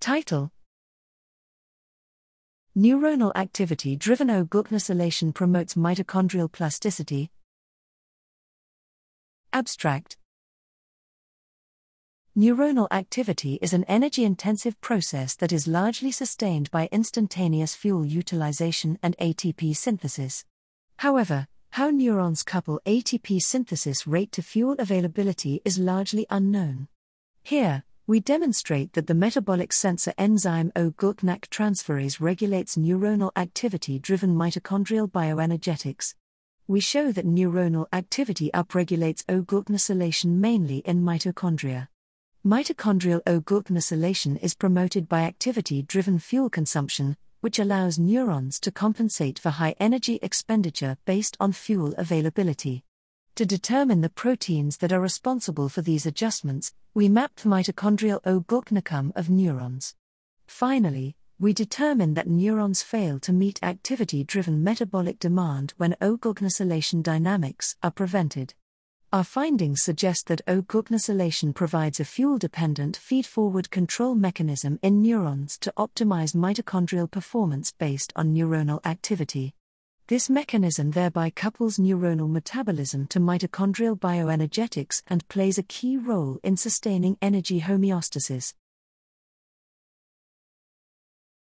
Title Neuronal activity driven O-GlcNAcylation promotes mitochondrial plasticity. Abstract Neuronal activity is an energy intensive process that is largely sustained by instantaneous fuel utilization and ATP synthesis. However, how neurons couple ATP synthesis rate to fuel availability is largely unknown. Here, we demonstrate that the metabolic sensor enzyme O-GlcNAc transferase regulates neuronal activity driven mitochondrial bioenergetics. We show that neuronal activity upregulates O-GlcNAcylation mainly in mitochondria. Mitochondrial O-GlcNAcylation is promoted by activity driven fuel consumption, which allows neurons to compensate for high energy expenditure based on fuel availability. To determine the proteins that are responsible for these adjustments, we mapped mitochondrial O-GlcNAcome of neurons. Finally, we determined that neurons fail to meet activity driven metabolic demand when O-GlcNAcylation dynamics are prevented. Our findings suggest that O-GlcNAcylation provides a fuel dependent feed forward control mechanism in neurons to optimize mitochondrial performance based on neuronal activity. This mechanism thereby couples neuronal metabolism to mitochondrial bioenergetics and plays a key role in sustaining energy homeostasis.